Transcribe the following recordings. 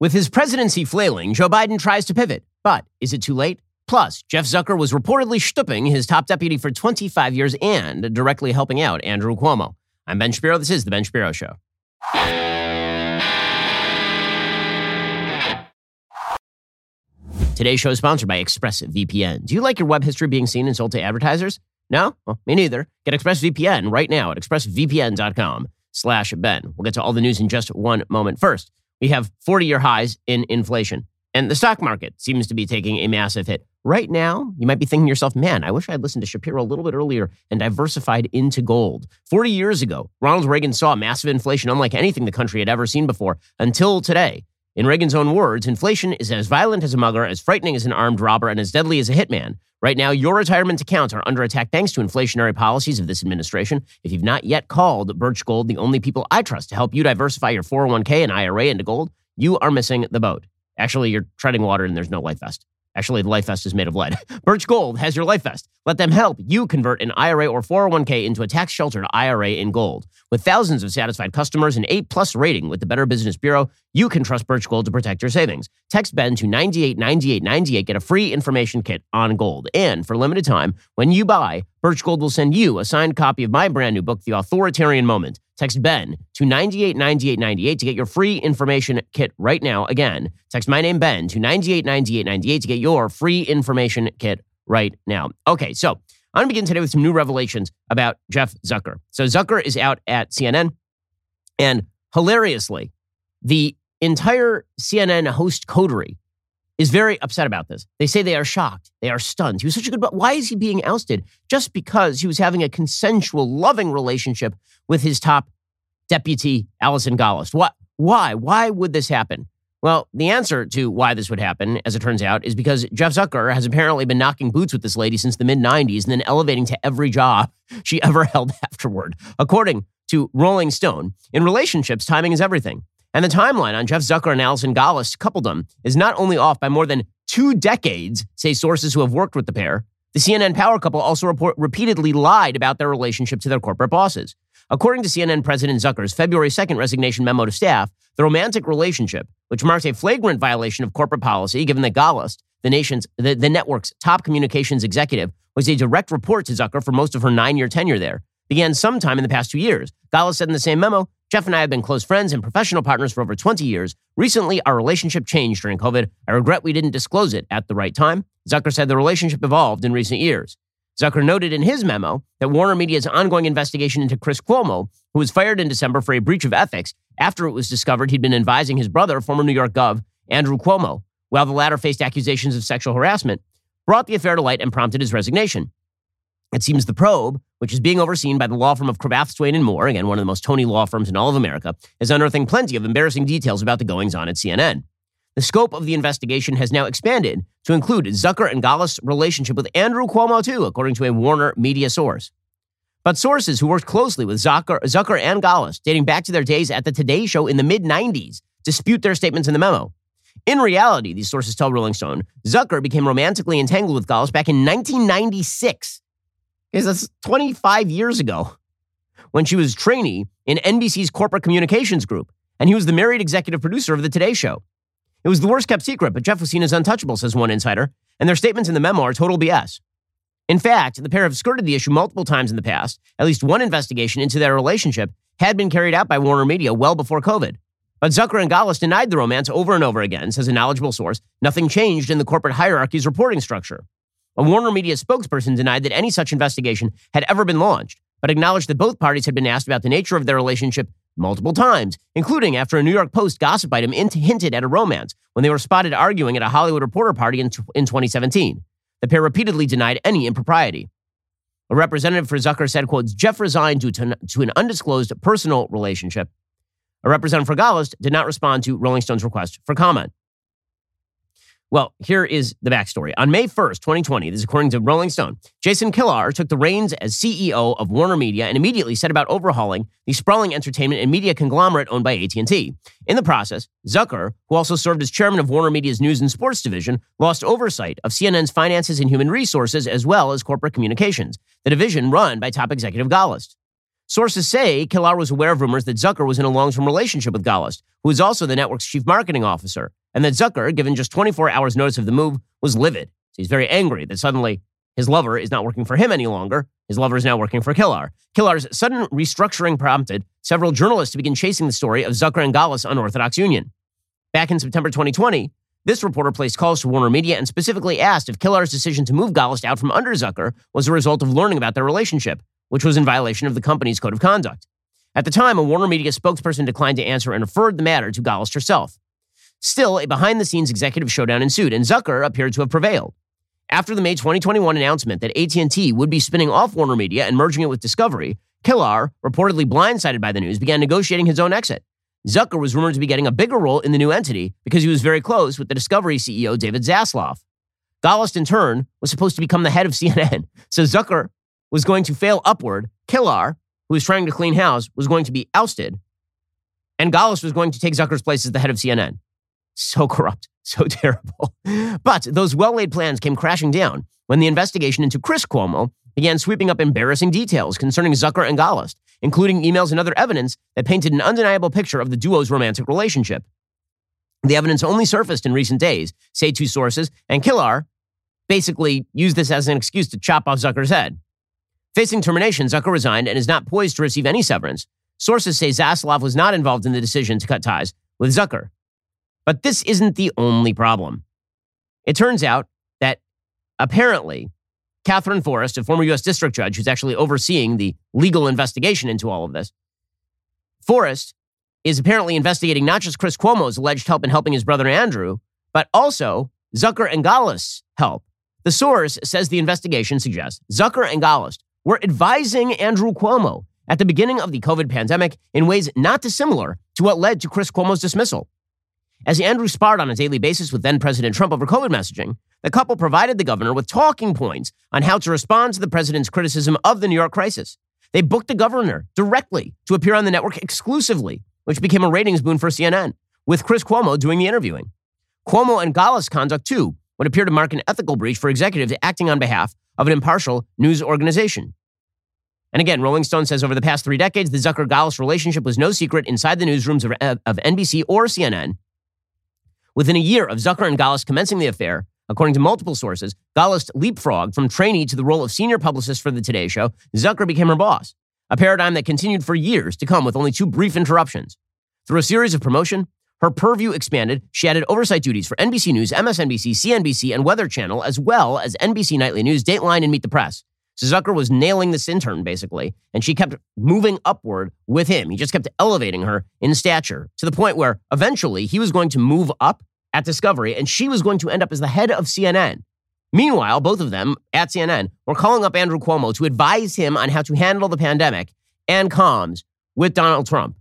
With his presidency flailing, Joe Biden tries to pivot. But is it too late? Plus, Jeff Zucker was reportedly stooping his top deputy for 25 years and directly helping out Andrew Cuomo. I'm Ben Shapiro. This is The Ben Shapiro Show. Today's show is sponsored by ExpressVPN. Do you like your web history being seen and sold to advertisers? No? Well, me neither. Get ExpressVPN right now at expressvpn.com slash Ben. We'll get to all the news in just one moment. First, we have 40-year highs in inflation. And the stock market seems to be taking a massive hit. Right now, you might be thinking to yourself, man, I wish I had listened to Shapiro a little bit earlier and diversified into gold. 40 years ago, Ronald Reagan saw massive inflation unlike anything the country had ever seen before until today. In Reagan's own words, inflation is as violent as a mugger, as frightening as an armed robber, and as deadly as a hitman. Right now, your retirement accounts are under attack thanks to inflationary policies of this administration. If you've not yet called Birch Gold, the only people I trust to help you diversify your 401k and IRA into gold, you are missing the boat. Actually, you're treading water and there's no life vest. Actually, the life vest is made of lead. Birch Gold has your life vest. Let them help you convert an IRA or 401k into a tax sheltered IRA in gold. With thousands of satisfied customers and 8 plus rating with the Better Business Bureau, you can trust Birch Gold to protect your savings. Text Ben to 989898, get a free information kit on gold. And for limited time, when you buy, Birch Gold will send you a signed copy of my brand new book, The Authoritarian Moment. Text Ben to 989898 to get your free information kit right now. Again, text my name Ben to 989898 to get your free information kit right now. Okay, so I'm going to begin today with some new revelations about Jeff Zucker. So Zucker is out at CNN, and hilariously, the entire CNN host coterie is very upset about this. They say they are shocked. They are stunned. He was such a good, but why is he being ousted? Just because he was having a consensual, loving relationship with his top deputy, Allison Gollust. What? Why? Why would this happen? Well, the answer to why this would happen, as it turns out, is because Jeff Zucker has apparently been knocking boots with this lady since the mid 90s and then elevating to every job she ever held afterward. According to Rolling Stone, in relationships, timing is everything. And the timeline on Jeff Zucker and Allison coupled them is not only off by more than two decades, say sources who have worked with the pair, the CNN power couple also report, repeatedly lied about their relationship to their corporate bosses. According to CNN President Zucker's February 2nd resignation memo to staff, the romantic relationship, which marks a flagrant violation of corporate policy, given that Gollust, the nation's the, the network's top communications executive, was a direct report to Zucker for most of her nine-year tenure there, began sometime in the past two years. Gollust said in the same memo, Jeff and I have been close friends and professional partners for over 20 years. Recently, our relationship changed during COVID. I regret we didn't disclose it at the right time. Zucker said the relationship evolved in recent years. Zucker noted in his memo that Warner Media's ongoing investigation into Chris Cuomo, who was fired in December for a breach of ethics after it was discovered he'd been advising his brother, former New York Gov Andrew Cuomo, while the latter faced accusations of sexual harassment, brought the affair to light and prompted his resignation. It seems the probe, which is being overseen by the law firm of Cravath, Swaine, and Moore, again, one of the most Tony law firms in all of America, is unearthing plenty of embarrassing details about the goings on at CNN. The scope of the investigation has now expanded to include Zucker and Gollust's relationship with Andrew Cuomo, too, according to a Warner media source. But sources who worked closely with Zucker, Zucker and Gollust, dating back to their days at the Today Show in the mid 90s, dispute their statements in the memo. In reality, these sources tell Rolling Stone, Zucker became romantically entangled with Gollust back in 1996 is that's 25 years ago when she was trainee in NBC's corporate communications group, and he was the married executive producer of the Today Show. It was the worst kept secret, but Jeff was seen as untouchable, says one insider, and their statements in the memo are total BS. In fact, the pair have skirted the issue multiple times in the past. At least one investigation into their relationship had been carried out by Warner Media well before COVID. But Zucker and Gollust denied the romance over and over again, says a knowledgeable source. Nothing changed in the corporate hierarchy's reporting structure. A Warner Media spokesperson denied that any such investigation had ever been launched, but acknowledged that both parties had been asked about the nature of their relationship multiple times, including after a New York Post gossip item hinted at a romance when they were spotted arguing at a Hollywood Reporter party in, in 2017. The pair repeatedly denied any impropriety. A representative for Zucker said, quote, Jeff resigned due to, to an undisclosed personal relationship. A representative for Gollust did not respond to Rolling Stone's request for comment. Well, here is the backstory. On May 1st, 2020, this is according to Rolling Stone, Jason Kilar took the reins as CEO of Warner Media and immediately set about overhauling the sprawling entertainment and media conglomerate owned by AT&T. In the process, Zucker, who also served as chairman of Warner Media's news and sports division, lost oversight of CNN's finances and human resources as well as corporate communications, the division run by top executive Gollust. Sources say Kilar was aware of rumors that Zucker was in a long term relationship with Gollust, who is also the network's chief marketing officer, and that Zucker, given just 24 hours' notice of the move, was livid. So he's very angry that suddenly his lover is not working for him any longer. His lover is now working for Kilar. Kilar's sudden restructuring prompted several journalists to begin chasing the story of Zucker and Gollust's unorthodox union. Back in September 2020, this reporter placed calls to Warner Media and specifically asked if Kilar's decision to move Gollust out from under Zucker was a result of learning about their relationship which was in violation of the company's code of conduct. At the time, a Warner Media spokesperson declined to answer and referred the matter to Gollust herself. Still, a behind the scenes executive showdown ensued, and Zucker appeared to have prevailed. After the May 2021 announcement that AT&T would be spinning off Warner Media and merging it with Discovery, Kilar, reportedly blindsided by the news, began negotiating his own exit. Zucker was rumored to be getting a bigger role in the new entity because he was very close with the Discovery CEO David Zaslav. Gollust, in turn, was supposed to become the head of CNN, so Zucker was going to fail upward. Kilar, who was trying to clean house, was going to be ousted. And Gollust was going to take Zucker's place as the head of CNN. So corrupt, so terrible. But those well laid plans came crashing down when the investigation into Chris Cuomo began sweeping up embarrassing details concerning Zucker and Gollust, including emails and other evidence that painted an undeniable picture of the duo's romantic relationship. The evidence only surfaced in recent days, say two sources, and Kilar basically used this as an excuse to chop off Zucker's head. Facing termination, Zucker resigned and is not poised to receive any severance. Sources say Zaslav was not involved in the decision to cut ties with Zucker. But this isn't the only problem. It turns out that apparently Katherine Forrest, a former U.S. district judge who's actually overseeing the legal investigation into all of this, Forrest is apparently investigating not just Chris Cuomo's alleged help in helping his brother Andrew, but also Zucker and Gollust's help. The source says the investigation suggests Zucker and Gollust were advising Andrew Cuomo at the beginning of the COVID pandemic in ways not dissimilar to what led to Chris Cuomo's dismissal. As Andrew sparred on a daily basis with then President Trump over COVID messaging, the couple provided the governor with talking points on how to respond to the president's criticism of the New York crisis. They booked the governor directly to appear on the network exclusively, which became a ratings boon for CNN, with Chris Cuomo doing the interviewing. Cuomo and Gollust's conduct, too, would appear to mark an ethical breach for executives acting on behalf of an impartial news organization. And again, Rolling Stone says over the past three decades, the Zucker Gollust relationship was no secret inside the newsrooms of, of NBC or CNN. Within a year of Zucker and Gollust commencing the affair, according to multiple sources, Gollust leapfrogged from trainee to the role of senior publicist for The Today Show. Zucker became her boss, a paradigm that continued for years to come with only two brief interruptions. Through a series of promotion, her purview expanded. She added oversight duties for NBC News, MSNBC, CNBC, and Weather Channel, as well as NBC Nightly News, Dateline, and Meet the Press. Zucker was nailing this intern basically, and she kept moving upward with him. He just kept elevating her in stature to the point where eventually he was going to move up at Discovery and she was going to end up as the head of CNN. Meanwhile, both of them at CNN were calling up Andrew Cuomo to advise him on how to handle the pandemic and comms with Donald Trump,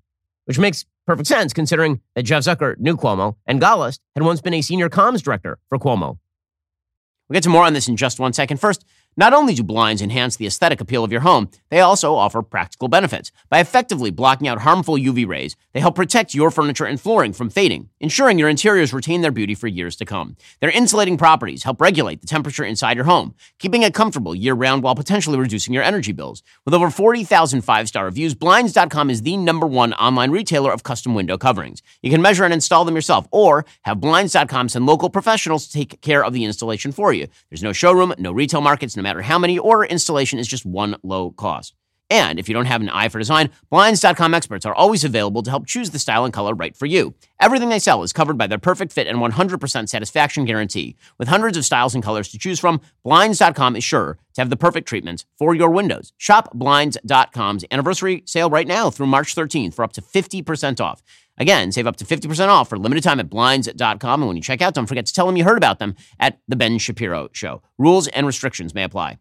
which makes perfect sense considering that Jeff Zucker knew Cuomo and Gollust had once been a senior comms director for Cuomo. We'll get to more on this in just one second. First, not only do blinds enhance the aesthetic appeal of your home, they also offer practical benefits. By effectively blocking out harmful UV rays, they help protect your furniture and flooring from fading, ensuring your interiors retain their beauty for years to come. Their insulating properties help regulate the temperature inside your home, keeping it comfortable year round while potentially reducing your energy bills. With over 40,000 five star reviews, Blinds.com is the number one online retailer of custom window coverings. You can measure and install them yourself, or have Blinds.com send local professionals to take care of the installation for you. There's no showroom, no retail markets, no matter how many, or installation is just one low cost. And if you don't have an eye for design, Blinds.com experts are always available to help choose the style and color right for you. Everything they sell is covered by their perfect fit and 100% satisfaction guarantee. With hundreds of styles and colors to choose from, Blinds.com is sure to have the perfect treatments for your windows. Shop Blinds.com's anniversary sale right now through March 13th for up to 50% off. Again, save up to 50% off for limited time at Blinds.com. And when you check out, don't forget to tell them you heard about them at The Ben Shapiro Show. Rules and restrictions may apply.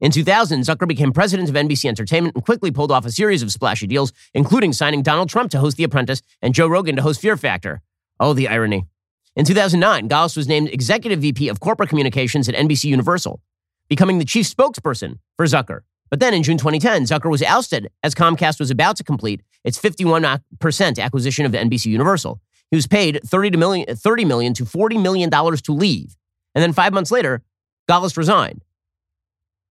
In 2000, Zucker became president of NBC Entertainment and quickly pulled off a series of splashy deals, including signing Donald Trump to host The Apprentice and Joe Rogan to host Fear Factor. Oh, the irony. In 2009, Gollust was named executive VP of corporate communications at NBC Universal, becoming the chief spokesperson for Zucker. But then in June 2010, Zucker was ousted as Comcast was about to complete its 51% uh, acquisition of NBC Universal. He was paid 30 to million, 30 million to 40 million dollars to leave. And then 5 months later, Gollust resigned.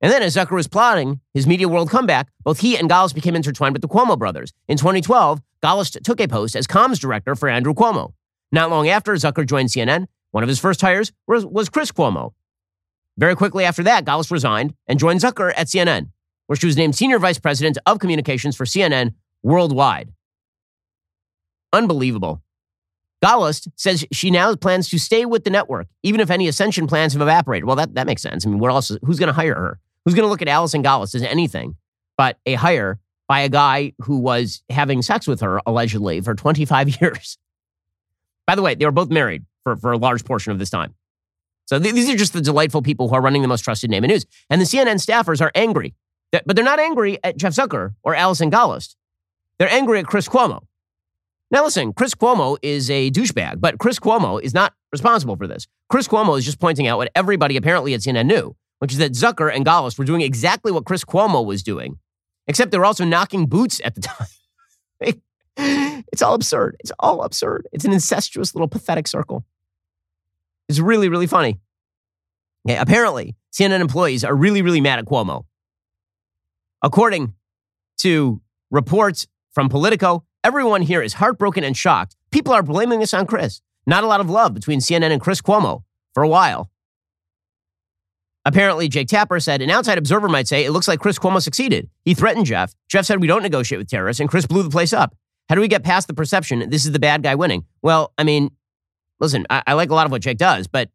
And then, as Zucker was plotting his media world comeback, both he and Gollust became intertwined with the Cuomo brothers. In 2012, Gollust took a post as comms director for Andrew Cuomo. Not long after, Zucker joined CNN. One of his first hires was, was Chris Cuomo. Very quickly after that, Gollust resigned and joined Zucker at CNN, where she was named Senior Vice President of Communications for CNN worldwide. Unbelievable. Gollust says she now plans to stay with the network, even if any ascension plans have evaporated. Well, that, that makes sense. I mean, what else? Who's going to hire her? Who's going to look at Allison Gollust as anything but a hire by a guy who was having sex with her allegedly for 25 years? By the way, they were both married for, for a large portion of this time. So th- these are just the delightful people who are running the most trusted name in news. And the CNN staffers are angry, but they're not angry at Jeff Zucker or Allison Gollust. They're angry at Chris Cuomo. Now, listen, Chris Cuomo is a douchebag, but Chris Cuomo is not responsible for this. Chris Cuomo is just pointing out what everybody apparently at CNN knew, which is that Zucker and Gollust were doing exactly what Chris Cuomo was doing, except they were also knocking boots at the time. it's all absurd. It's all absurd. It's an incestuous little pathetic circle. It's really, really funny. Yeah, apparently, CNN employees are really, really mad at Cuomo. According to reports from Politico, everyone here is heartbroken and shocked. People are blaming this on Chris. Not a lot of love between CNN and Chris Cuomo for a while. Apparently, Jake Tapper said an outside observer might say it looks like Chris Cuomo succeeded. He threatened Jeff. Jeff said we don't negotiate with terrorists, and Chris blew the place up. How do we get past the perception this is the bad guy winning? Well, I mean, listen, I, I like a lot of what Jake does, but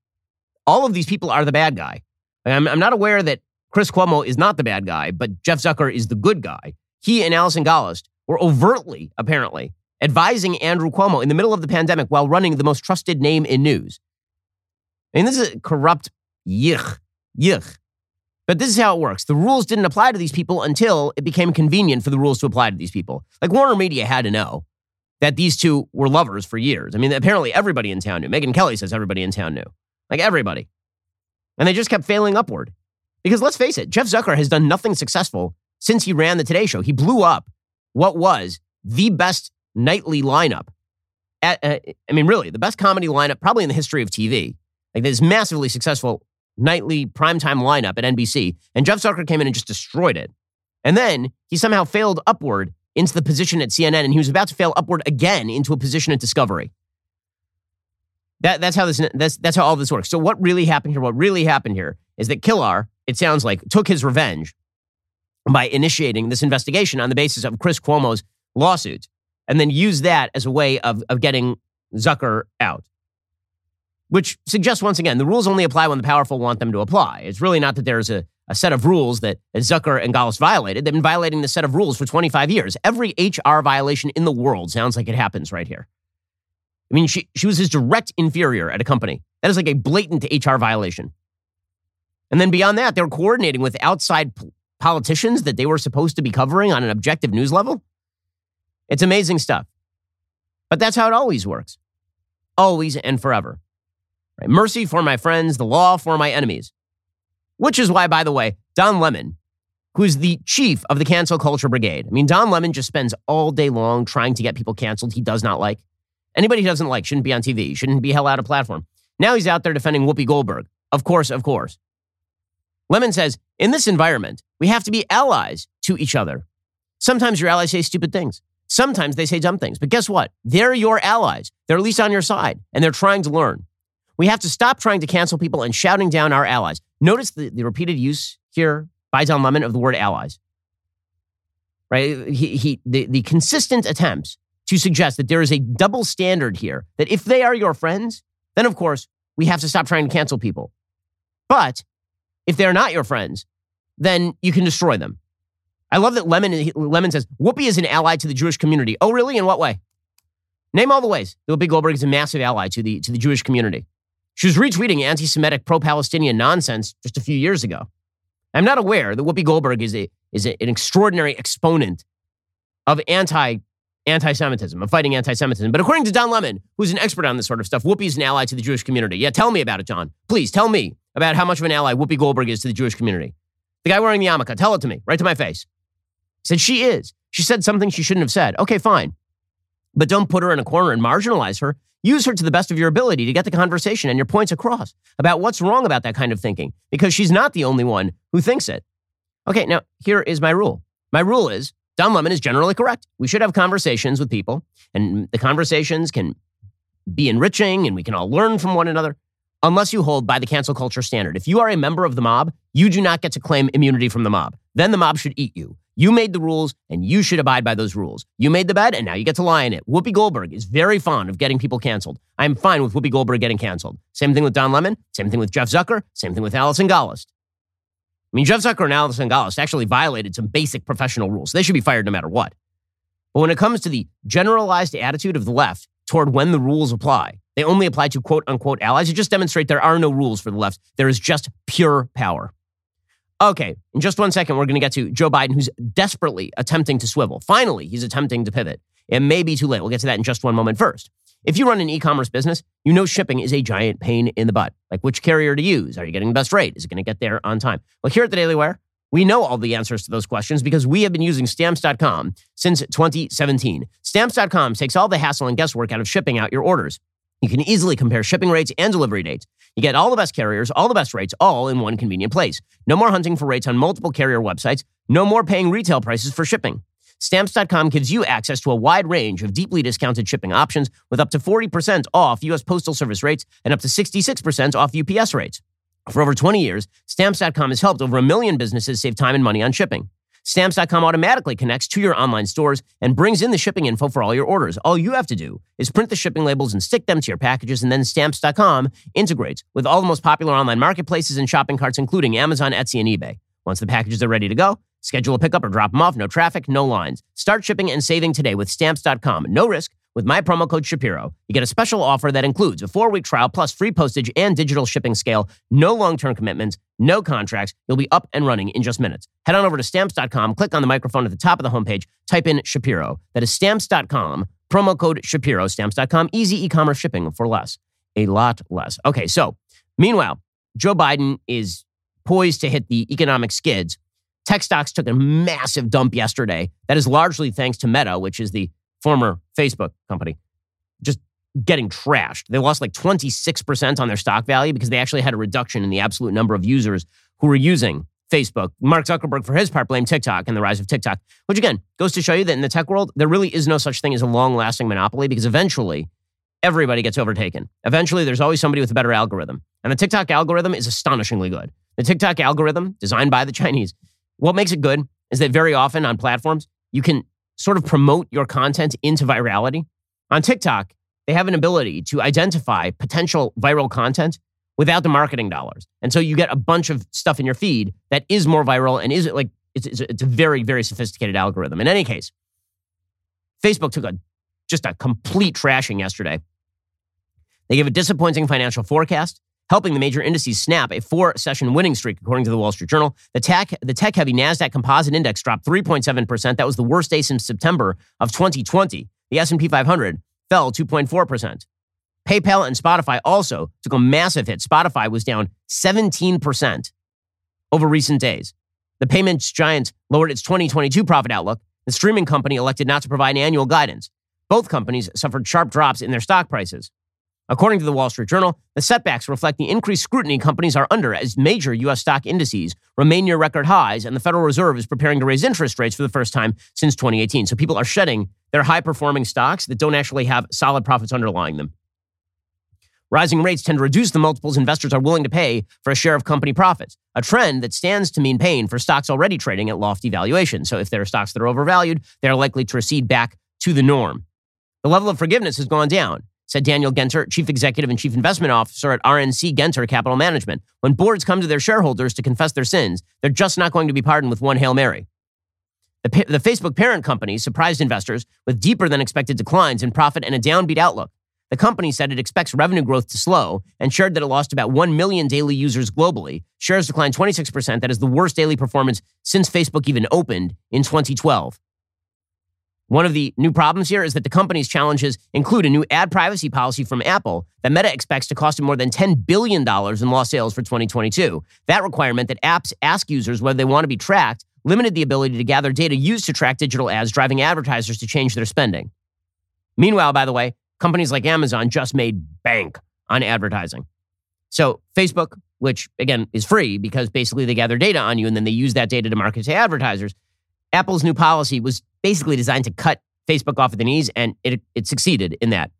all of these people are the bad guy. I'm, I'm not aware that Chris Cuomo is not the bad guy, but Jeff Zucker is the good guy. He and Allison Gollust were overtly, apparently, advising Andrew Cuomo in the middle of the pandemic while running the most trusted name in news. I mean, this is a corrupt yuck, yuck. But this is how it works. The rules didn't apply to these people until it became convenient for the rules to apply to these people. Like Warner Media had to know that these two were lovers for years. I mean, apparently everybody in town knew. Megyn Kelly says everybody in town knew. Like everybody. And they just kept failing upward. Because let's face it, Jeff Zucker has done nothing successful since he ran the Today Show. He blew up what was the best nightly lineup. At, uh, I mean, really, the best comedy lineup probably in the history of TV. Like this massively successful nightly primetime lineup at NBC. And Jeff Zucker came in and just destroyed it. And then he somehow failed upward into the position at CNN, and he was about to fail upward again into a position at Discovery. That, that's how this that's that's how all this works. So what really happened here? What really happened here is that Kilar, it sounds like, took his revenge by initiating this investigation on the basis of Chris Cuomo's lawsuit, and then use that as a way of of getting Zucker out. Which suggests once again the rules only apply when the powerful want them to apply. It's really not that there's a a set of rules that, Zucker and Gollust violated. They've been violating the set of rules for 25 years. Every HR violation in the world sounds like it happens right here. I mean, she, she was his direct inferior at a company. That is like a blatant HR violation. And then beyond that, they were coordinating with outside politicians that they were supposed to be covering on an objective news level. It's amazing stuff. But that's how it always works. Always and forever. Right? Mercy for my friends, the law for my enemies. Which is why, by the way, Don Lemon, who's the chief of the cancel culture brigade, I mean, Don Lemon just spends all day long trying to get people canceled he does not like. Anybody he doesn't like shouldn't be on TV, shouldn't be held out of platform. Now he's out there defending Whoopi Goldberg. Of course, of course. Lemon says, in this environment, we have to be allies to each other. Sometimes your allies say stupid things. Sometimes they say dumb things. But guess what? They're your allies. They're at least on your side, and they're trying to learn. We have to stop trying to cancel people and shouting down our allies. Notice the, the repeated use here by Don Lemon of the word allies. Right? He, he, the, the consistent attempts to suggest that there is a double standard here, that if they are your friends, then of course we have to stop trying to cancel people. But if they're not your friends, then you can destroy them. I love that Lemon, Lemon says, Whoopi is an ally to the Jewish community. Oh, really? In what way? Name all the ways Whoopi Goldberg is a massive ally to the, to the Jewish community. She was retweeting anti Semitic, pro Palestinian nonsense just a few years ago. I'm not aware that Whoopi Goldberg is, a, is a, an extraordinary exponent of anti anti Semitism, of fighting anti Semitism. But according to Don Lemon, who's an expert on this sort of stuff, Whoopi is an ally to the Jewish community. Yeah, tell me about it, Don. Please tell me about how much of an ally Whoopi Goldberg is to the Jewish community. The guy wearing the yarmulke, tell it to me, right to my face. Said, She is. She said something she shouldn't have said. Okay, fine. But don't put her in a corner and marginalize her. Use her to the best of your ability to get the conversation and your points across about what's wrong about that kind of thinking, because she's not the only one who thinks it. Okay, now here is my rule. My rule is Don Lemon is generally correct. We should have conversations with people, and the conversations can be enriching and we can all learn from one another, unless you hold by the cancel culture standard. If you are a member of the mob, you do not get to claim immunity from the mob. Then the mob should eat you. You made the rules and you should abide by those rules. You made the bed and now you get to lie in it. Whoopi Goldberg is very fond of getting people canceled. I'm fine with Whoopi Goldberg getting canceled. Same thing with Don Lemon, same thing with Jeff Zucker, same thing with Allison Gollust. I mean, Jeff Zucker and Allison Gollust actually violated some basic professional rules. They should be fired no matter what. But when it comes to the generalized attitude of the left toward when the rules apply, they only apply to quote unquote allies. It just demonstrate there are no rules for the left. There is just pure power. Okay, in just one second, we're going to get to Joe Biden, who's desperately attempting to swivel. Finally, he's attempting to pivot. It may be too late. We'll get to that in just one moment. First, if you run an e commerce business, you know shipping is a giant pain in the butt. Like which carrier to use? Are you getting the best rate? Is it going to get there on time? Well, here at the Daily Wire, we know all the answers to those questions because we have been using stamps.com since 2017. Stamps.com takes all the hassle and guesswork out of shipping out your orders. You can easily compare shipping rates and delivery dates. You get all the best carriers, all the best rates, all in one convenient place. No more hunting for rates on multiple carrier websites. No more paying retail prices for shipping. Stamps.com gives you access to a wide range of deeply discounted shipping options with up to 40% off U.S. Postal Service rates and up to 66% off UPS rates. For over 20 years, Stamps.com has helped over a million businesses save time and money on shipping. Stamps.com automatically connects to your online stores and brings in the shipping info for all your orders. All you have to do is print the shipping labels and stick them to your packages, and then Stamps.com integrates with all the most popular online marketplaces and shopping carts, including Amazon, Etsy, and eBay. Once the packages are ready to go, schedule a pickup or drop them off. No traffic, no lines. Start shipping and saving today with Stamps.com. No risk. With my promo code Shapiro, you get a special offer that includes a four week trial plus free postage and digital shipping scale, no long term commitments, no contracts. You'll be up and running in just minutes. Head on over to stamps.com, click on the microphone at the top of the homepage, type in Shapiro. That is stamps.com, promo code Shapiro, stamps.com, easy e commerce shipping for less, a lot less. Okay, so meanwhile, Joe Biden is poised to hit the economic skids. Tech stocks took a massive dump yesterday. That is largely thanks to Meta, which is the former Facebook company, just getting trashed. They lost like 26% on their stock value because they actually had a reduction in the absolute number of users who were using Facebook. Mark Zuckerberg, for his part, blamed TikTok and the rise of TikTok, which again goes to show you that in the tech world, there really is no such thing as a long lasting monopoly because eventually everybody gets overtaken. Eventually, there's always somebody with a better algorithm. And the TikTok algorithm is astonishingly good. The TikTok algorithm, designed by the Chinese, what makes it good is that very often on platforms, you can sort of promote your content into virality. On TikTok, they have an ability to identify potential viral content without the marketing dollars. And so you get a bunch of stuff in your feed that is more viral and is like, it's, it's, it's a very, very sophisticated algorithm. In any case, Facebook took a just a complete trashing yesterday. They gave a disappointing financial forecast helping the major indices snap a four session winning streak, according to the Wall Street Journal. The tech, the tech heavy NASDAQ composite index dropped 3.7%. That was the worst day since September of 2020. The S&P 500 fell 2.4%. PayPal and Spotify also took a massive hit. Spotify was down 17% over recent days. The payments giant lowered its 2022 profit outlook. The streaming company elected not to provide annual guidance. Both companies suffered sharp drops in their stock prices. According to the Wall Street Journal, the setbacks reflect the increased scrutiny companies are under as major U.S. stock indices remain near record highs, and the Federal Reserve is preparing to raise interest rates for the first time since 2018. So people are shedding their high performing stocks that don't actually have solid profits underlying them. Rising rates tend to reduce the multiples investors are willing to pay for a share of company profits, a trend that stands to mean pain for stocks already trading at lofty valuations. So if there are stocks that are overvalued, they're likely to recede back to the norm. The level of forgiveness has gone down said Daniel Genter, Chief Executive and Chief Investment Officer at RNC Genter Capital Management. When boards come to their shareholders to confess their sins, they're just not going to be pardoned with one Hail Mary. The, the Facebook parent company surprised investors with deeper than expected declines in profit and a downbeat outlook. The company said it expects revenue growth to slow and shared that it lost about 1 million daily users globally. Shares declined 26%. That is the worst daily performance since Facebook even opened in 2012. One of the new problems here is that the company's challenges include a new ad privacy policy from Apple that Meta expects to cost it more than $10 billion in lost sales for 2022. That requirement that apps ask users whether they want to be tracked limited the ability to gather data used to track digital ads, driving advertisers to change their spending. Meanwhile, by the way, companies like Amazon just made bank on advertising. So Facebook, which again is free because basically they gather data on you and then they use that data to market to advertisers. Apple's new policy was basically designed to cut Facebook off at the knees, and it, it succeeded in that.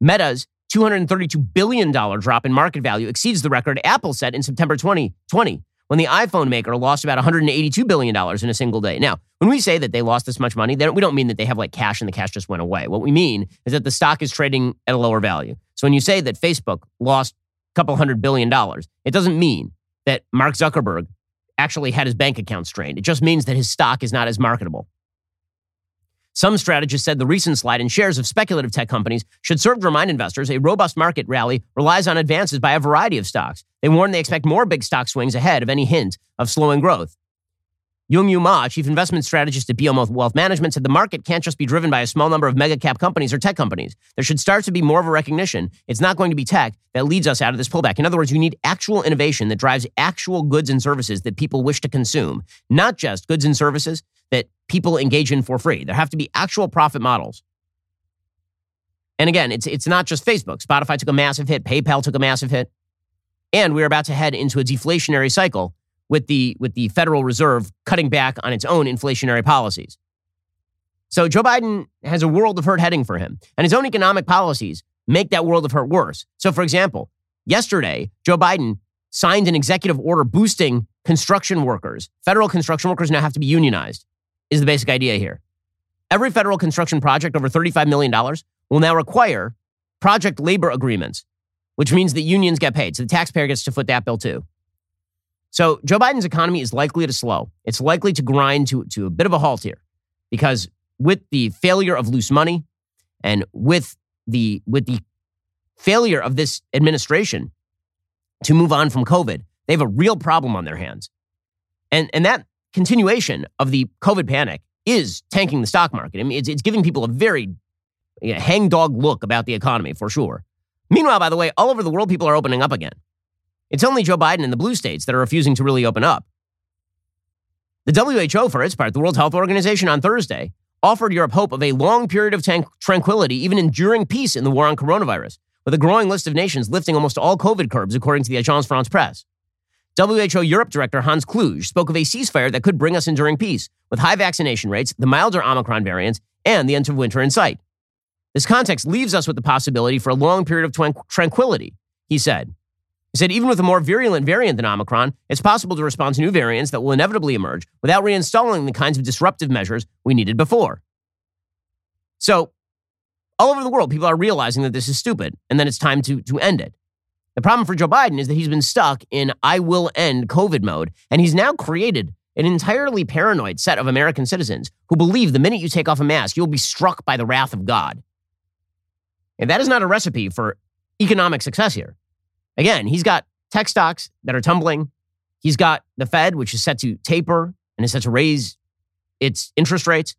Meta's $232 billion drop in market value exceeds the record Apple set in September 2020 when the iPhone maker lost about $182 billion in a single day. Now, when we say that they lost this much money, we don't mean that they have like cash and the cash just went away. What we mean is that the stock is trading at a lower value. So when you say that Facebook lost a couple hundred billion dollars, it doesn't mean that Mark Zuckerberg actually had his bank account strained. It just means that his stock is not as marketable. Some strategists said the recent slide in shares of speculative tech companies should serve to remind investors a robust market rally relies on advances by a variety of stocks. They warn they expect more big stock swings ahead of any hint of slowing growth. Yung-Yu Ma, chief investment strategist at BMO Wealth Management, said the market can't just be driven by a small number of mega cap companies or tech companies. There should start to be more of a recognition. It's not going to be tech that leads us out of this pullback. In other words, you need actual innovation that drives actual goods and services that people wish to consume, not just goods and services that people engage in for free. There have to be actual profit models. And again, it's, it's not just Facebook. Spotify took a massive hit, PayPal took a massive hit. And we're about to head into a deflationary cycle with the, with the Federal Reserve cutting back on its own inflationary policies. So Joe Biden has a world of hurt heading for him, and his own economic policies make that world of hurt worse. So, for example, yesterday, Joe Biden signed an executive order boosting construction workers. Federal construction workers now have to be unionized is the basic idea here. Every federal construction project over $35 million will now require project labor agreements, which means that unions get paid. So the taxpayer gets to foot that bill too. So Joe Biden's economy is likely to slow. It's likely to grind to, to a bit of a halt here because with the failure of loose money and with the, with the failure of this administration to move on from COVID, they have a real problem on their hands. And, and that continuation of the COVID panic is tanking the stock market. I mean, it's, it's giving people a very you know, hangdog look about the economy for sure. Meanwhile, by the way, all over the world, people are opening up again. It's only Joe Biden and the blue states that are refusing to really open up. The WHO, for its part, the World Health Organization on Thursday, offered Europe hope of a long period of tranquility, even enduring peace in the war on coronavirus, with a growing list of nations lifting almost all COVID curbs, according to the Agence France Presse. WHO Europe Director Hans Kluge spoke of a ceasefire that could bring us enduring peace, with high vaccination rates, the milder Omicron variants, and the end of winter in sight. This context leaves us with the possibility for a long period of twan- tranquility, he said. He said, even with a more virulent variant than Omicron, it's possible to respond to new variants that will inevitably emerge without reinstalling the kinds of disruptive measures we needed before. So, all over the world, people are realizing that this is stupid and that it's time to, to end it. The problem for Joe Biden is that he's been stuck in I will end COVID mode, and he's now created an entirely paranoid set of American citizens who believe the minute you take off a mask, you'll be struck by the wrath of God. And that is not a recipe for economic success here. Again, he's got tech stocks that are tumbling. He's got the Fed, which is set to taper and is set to raise its interest rates.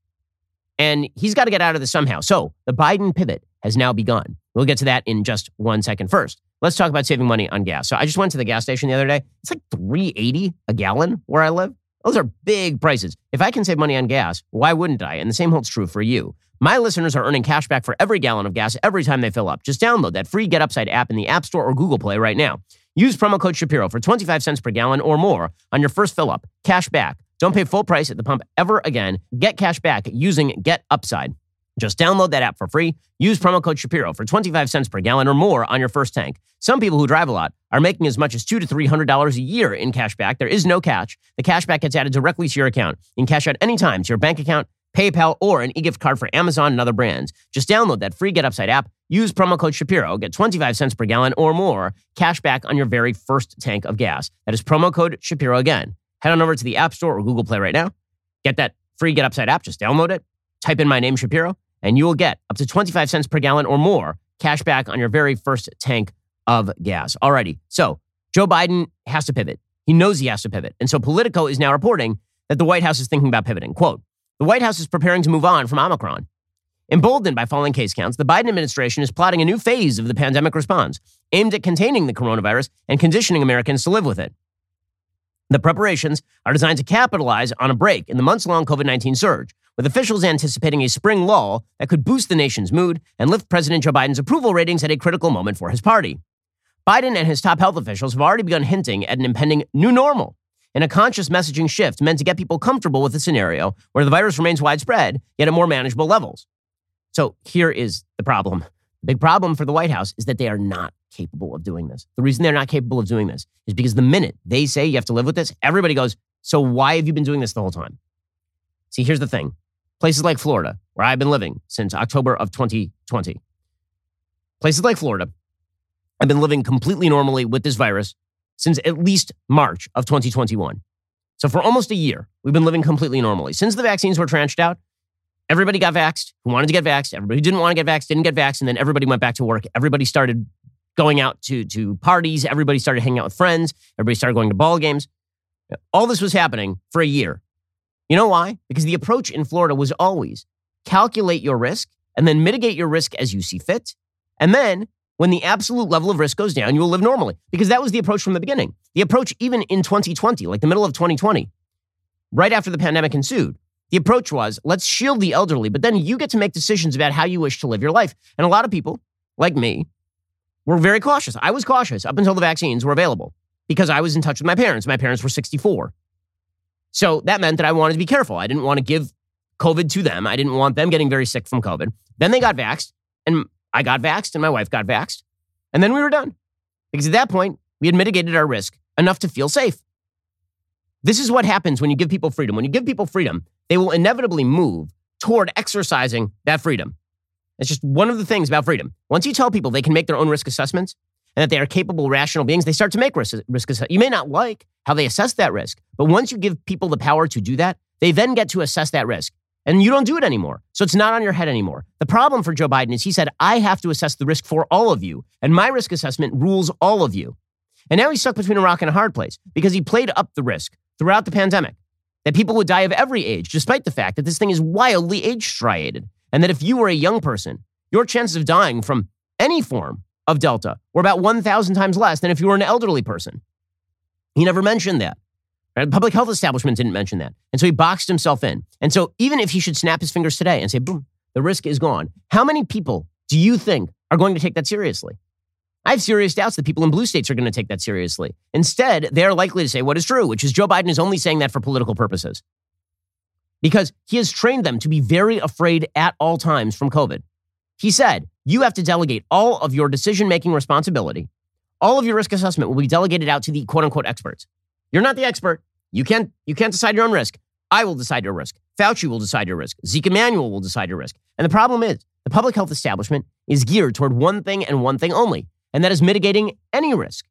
And he's got to get out of this somehow. So the Biden pivot has now begun. We'll get to that in just one second. First, let's talk about saving money on gas. So I just went to the gas station the other day. It's like 380 a gallon where I live. Those are big prices. If I can save money on gas, why wouldn't I? And the same holds true for you. My listeners are earning cash back for every gallon of gas every time they fill up. Just download that free Get Upside app in the App Store or Google Play right now. Use promo code Shapiro for 25 cents per gallon or more on your first fill up. Cash back. Don't pay full price at the pump ever again. Get cash back using Get Upside. Just download that app for free. Use promo code Shapiro for 25 cents per gallon or more on your first tank. Some people who drive a lot are making as much as two to three hundred dollars a year in cash back. There is no catch. The cash back gets added directly to your account. You can cash out anytime to your bank account, PayPal, or an e-gift card for Amazon and other brands. Just download that free Get Upside app. Use promo code Shapiro. Get 25 cents per gallon or more cash back on your very first tank of gas. That is promo code Shapiro again. Head on over to the App Store or Google Play right now. Get that free Get Upside app. Just download it. Type in my name, Shapiro, and you will get up to 25 cents per gallon or more cash back on your very first tank of gas. Alrighty. So Joe Biden has to pivot. He knows he has to pivot. And so Politico is now reporting that the White House is thinking about pivoting. Quote, the White House is preparing to move on from Omicron. Emboldened by falling case counts, the Biden administration is plotting a new phase of the pandemic response aimed at containing the coronavirus and conditioning Americans to live with it. The preparations are designed to capitalize on a break in the months long COVID 19 surge, with officials anticipating a spring lull that could boost the nation's mood and lift President Joe Biden's approval ratings at a critical moment for his party. Biden and his top health officials have already begun hinting at an impending new normal and a conscious messaging shift meant to get people comfortable with a scenario where the virus remains widespread, yet at more manageable levels. So here is the problem. The big problem for the White House is that they are not capable of doing this. The reason they're not capable of doing this is because the minute they say you have to live with this, everybody goes, So why have you been doing this the whole time? See, here's the thing places like Florida, where I've been living since October of 2020, places like Florida, I've been living completely normally with this virus since at least March of 2021. So for almost a year, we've been living completely normally. Since the vaccines were tranched out, everybody got vaxxed who wanted to get vaxxed. Everybody who didn't want to get vaxxed didn't get vaxxed. And then everybody went back to work. Everybody started going out to, to parties. Everybody started hanging out with friends. Everybody started going to ball games. All this was happening for a year. You know why? Because the approach in Florida was always calculate your risk and then mitigate your risk as you see fit. And then when the absolute level of risk goes down, you will live normally. Because that was the approach from the beginning. The approach, even in 2020, like the middle of 2020, right after the pandemic ensued, the approach was let's shield the elderly, but then you get to make decisions about how you wish to live your life. And a lot of people, like me, were very cautious. I was cautious up until the vaccines were available because I was in touch with my parents. My parents were 64. So that meant that I wanted to be careful. I didn't want to give COVID to them. I didn't want them getting very sick from COVID. Then they got vaxxed, and I got vaxxed and my wife got vaxxed. And then we were done. Because at that point, we had mitigated our risk enough to feel safe. This is what happens when you give people freedom. When you give people freedom, they will inevitably move toward exercising that freedom. It's just one of the things about freedom. Once you tell people they can make their own risk assessments and that they are capable, rational beings, they start to make risk, risk assessments. You may not like how they assess that risk, but once you give people the power to do that, they then get to assess that risk and you don't do it anymore. So it's not on your head anymore. The problem for Joe Biden is he said, I have to assess the risk for all of you, and my risk assessment rules all of you. And now he's stuck between a rock and a hard place because he played up the risk throughout the pandemic that people would die of every age, despite the fact that this thing is wildly age striated. And that if you were a young person, your chances of dying from any form of Delta were about 1,000 times less than if you were an elderly person. He never mentioned that. The public health establishment didn't mention that. And so he boxed himself in. And so even if he should snap his fingers today and say, boom, the risk is gone, how many people do you think are going to take that seriously? I have serious doubts that people in blue states are going to take that seriously. Instead, they're likely to say what is true, which is Joe Biden is only saying that for political purposes. Because he has trained them to be very afraid at all times from COVID. He said, you have to delegate all of your decision making responsibility. All of your risk assessment will be delegated out to the quote unquote experts. You're not the expert. You can't, you can't decide your own risk. I will decide your risk. Fauci will decide your risk. Zeke Emanuel will decide your risk. And the problem is, the public health establishment is geared toward one thing and one thing only, and that is mitigating any risk.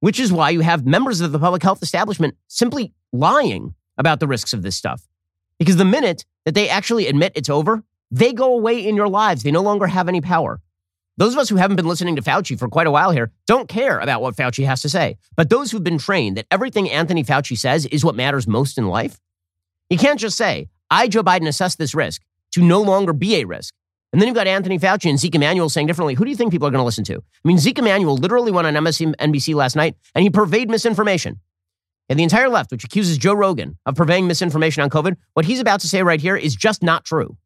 Which is why you have members of the public health establishment simply lying about the risks of this stuff. Because the minute that they actually admit it's over, they go away in your lives. They no longer have any power. Those of us who haven't been listening to Fauci for quite a while here don't care about what Fauci has to say. But those who've been trained that everything Anthony Fauci says is what matters most in life, you can't just say, I, Joe Biden, assess this risk to no longer be a risk. And then you've got Anthony Fauci and Zeke Emanuel saying differently. Who do you think people are going to listen to? I mean, Zeke Emanuel literally went on MSNBC last night and he purveyed misinformation. And the entire left, which accuses Joe Rogan of purveying misinformation on COVID, what he's about to say right here is just not true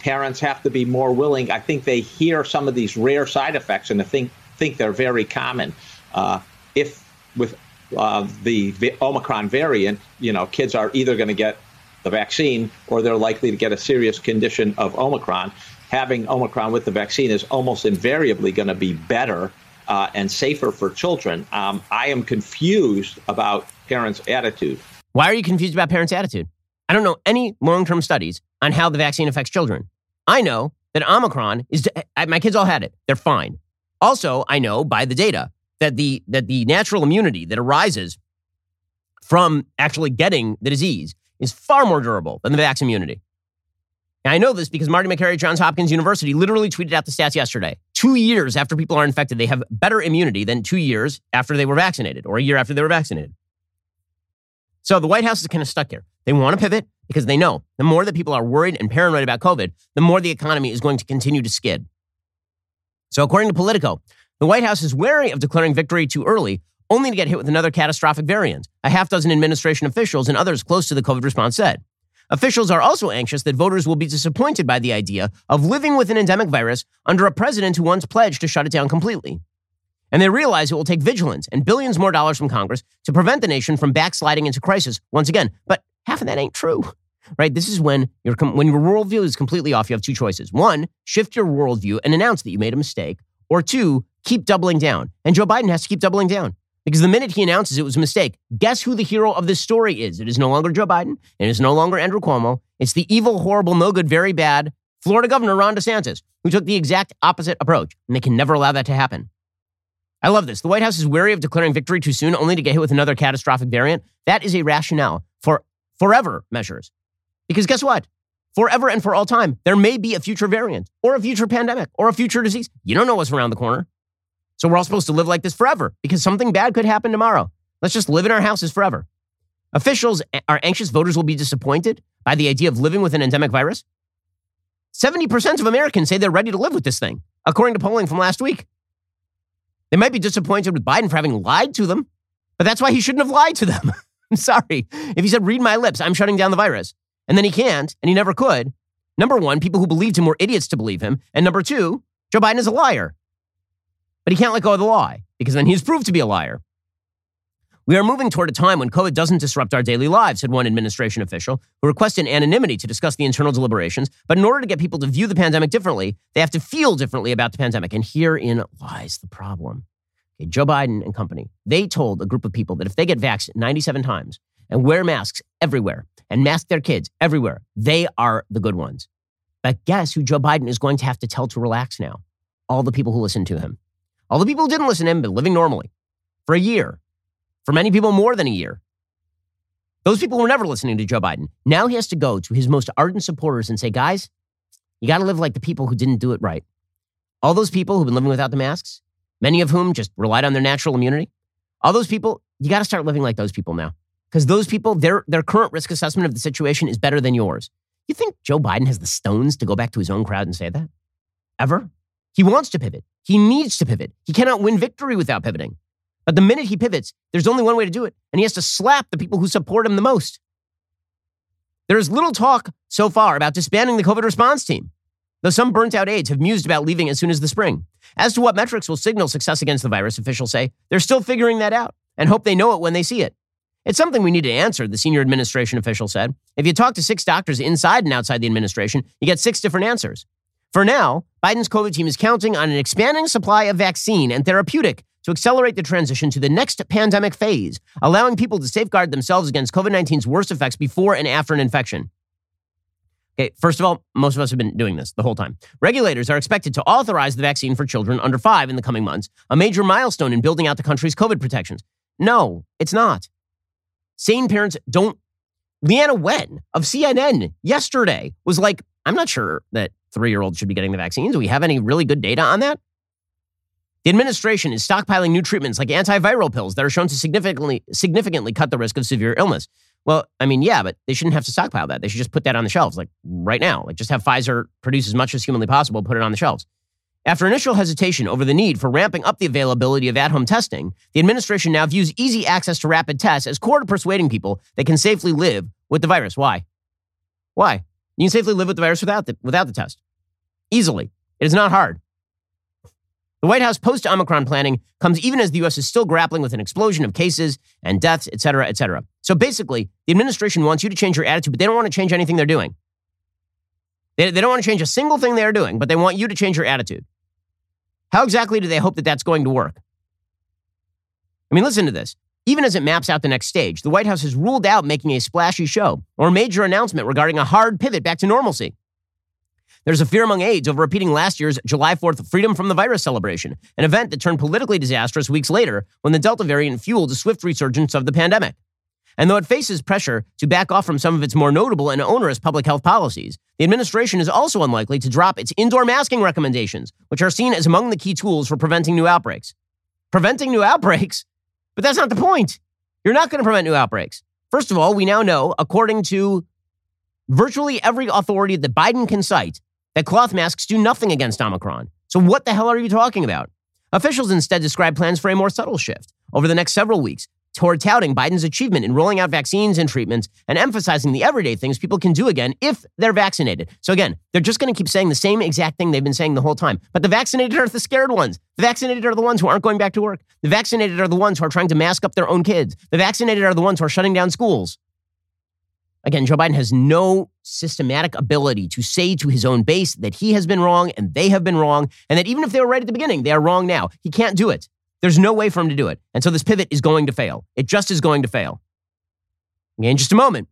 parents have to be more willing. I think they hear some of these rare side effects and think think they're very common. Uh, if with uh, the, the Omicron variant, you know, kids are either going to get the vaccine or they're likely to get a serious condition of Omicron. Having Omicron with the vaccine is almost invariably going to be better uh, and safer for children. Um, I am confused about parents' attitude. Why are you confused about parents' attitude? I don't know any long term studies on how the vaccine affects children. I know that Omicron is, eh, eh, my kids all had it. They're fine. Also, I know by the data that the, that the natural immunity that arises from actually getting the disease is far more durable than the vaccine immunity. And I know this because Marty Makary at Johns Hopkins University literally tweeted out the stats yesterday. Two years after people are infected, they have better immunity than two years after they were vaccinated or a year after they were vaccinated. So the White House is kind of stuck here. They want to pivot because they know the more that people are worried and paranoid about COVID, the more the economy is going to continue to skid. So, according to Politico, the White House is wary of declaring victory too early, only to get hit with another catastrophic variant, a half dozen administration officials and others close to the COVID response said. Officials are also anxious that voters will be disappointed by the idea of living with an endemic virus under a president who once pledged to shut it down completely. And they realize it will take vigilance and billions more dollars from Congress to prevent the nation from backsliding into crisis once again. But half of that ain't true, right? This is when, your when your worldview is completely off. You have two choices. One, shift your worldview and announce that you made a mistake. Or two, keep doubling down. And Joe Biden has to keep doubling down. Because the minute he announces it was a mistake, guess who the hero of this story is? It is no longer Joe Biden. It is no longer Andrew Cuomo. It's the evil, horrible, no good, very bad Florida Governor Ron DeSantis, who took the exact opposite approach. And they can never allow that to happen. I love this. The White House is wary of declaring victory too soon, only to get hit with another catastrophic variant. That is a rationale for forever measures. Because guess what? Forever and for all time, there may be a future variant or a future pandemic or a future disease. You don't know what's around the corner. So we're all supposed to live like this forever because something bad could happen tomorrow. Let's just live in our houses forever. Officials are anxious voters will be disappointed by the idea of living with an endemic virus. 70% of Americans say they're ready to live with this thing, according to polling from last week. They might be disappointed with Biden for having lied to them, but that's why he shouldn't have lied to them. I'm sorry. If he said, read my lips, I'm shutting down the virus, and then he can't, and he never could, number one, people who believed him were idiots to believe him. And number two, Joe Biden is a liar. But he can't let go of the lie because then he's proved to be a liar. We are moving toward a time when COVID doesn't disrupt our daily lives, said one administration official who requested anonymity to discuss the internal deliberations. But in order to get people to view the pandemic differently, they have to feel differently about the pandemic. And herein lies the problem. Okay, Joe Biden and company, they told a group of people that if they get vaxxed 97 times and wear masks everywhere and mask their kids everywhere, they are the good ones. But guess who Joe Biden is going to have to tell to relax now? All the people who listen to him. All the people who didn't listen to him, but living normally for a year, for many people, more than a year. Those people were never listening to Joe Biden. Now he has to go to his most ardent supporters and say, guys, you got to live like the people who didn't do it right. All those people who've been living without the masks, many of whom just relied on their natural immunity, all those people, you got to start living like those people now. Because those people, their, their current risk assessment of the situation is better than yours. You think Joe Biden has the stones to go back to his own crowd and say that? Ever? He wants to pivot. He needs to pivot. He cannot win victory without pivoting. But the minute he pivots, there's only one way to do it, and he has to slap the people who support him the most. There is little talk so far about disbanding the COVID response team, though some burnt out aides have mused about leaving as soon as the spring. As to what metrics will signal success against the virus, officials say they're still figuring that out and hope they know it when they see it. It's something we need to answer, the senior administration official said. If you talk to six doctors inside and outside the administration, you get six different answers. For now, Biden's COVID team is counting on an expanding supply of vaccine and therapeutic to accelerate the transition to the next pandemic phase, allowing people to safeguard themselves against COVID 19's worst effects before and after an infection. Okay, first of all, most of us have been doing this the whole time. Regulators are expected to authorize the vaccine for children under five in the coming months, a major milestone in building out the country's COVID protections. No, it's not. Sane parents don't. Leana Wen of CNN yesterday was like, I'm not sure that three year olds should be getting the vaccines. Do we have any really good data on that? The administration is stockpiling new treatments like antiviral pills that are shown to significantly, significantly cut the risk of severe illness. Well, I mean, yeah, but they shouldn't have to stockpile that. They should just put that on the shelves, like right now. Like just have Pfizer produce as much as humanly possible, put it on the shelves. After initial hesitation over the need for ramping up the availability of at home testing, the administration now views easy access to rapid tests as core to persuading people they can safely live with the virus. Why? Why? You can safely live with the virus without the, without the test. Easily. It is not hard. The White House post Omicron planning comes even as the U.S. is still grappling with an explosion of cases and deaths, et cetera, et cetera. So basically, the administration wants you to change your attitude, but they don't want to change anything they're doing. They, they don't want to change a single thing they're doing, but they want you to change your attitude. How exactly do they hope that that's going to work? I mean, listen to this. Even as it maps out the next stage, the White House has ruled out making a splashy show or major announcement regarding a hard pivot back to normalcy. There's a fear among aides over repeating last year's July 4th Freedom from the Virus celebration, an event that turned politically disastrous weeks later when the Delta variant fueled a swift resurgence of the pandemic. And though it faces pressure to back off from some of its more notable and onerous public health policies, the administration is also unlikely to drop its indoor masking recommendations, which are seen as among the key tools for preventing new outbreaks. Preventing new outbreaks? But that's not the point. You're not going to prevent new outbreaks. First of all, we now know, according to virtually every authority that Biden can cite, that cloth masks do nothing against Omicron. So what the hell are you talking about? Officials instead describe plans for a more subtle shift. Over the next several weeks, toward touting Biden's achievement in rolling out vaccines and treatments and emphasizing the everyday things people can do again if they're vaccinated. So again, they're just going to keep saying the same exact thing they've been saying the whole time. But the vaccinated are the scared ones. The vaccinated are the ones who aren't going back to work. The vaccinated are the ones who are trying to mask up their own kids. The vaccinated are the ones who are shutting down schools. Again, Joe Biden has no systematic ability to say to his own base that he has been wrong and they have been wrong, and that even if they were right at the beginning, they are wrong now. He can't do it. There's no way for him to do it. And so this pivot is going to fail. It just is going to fail. In just a moment,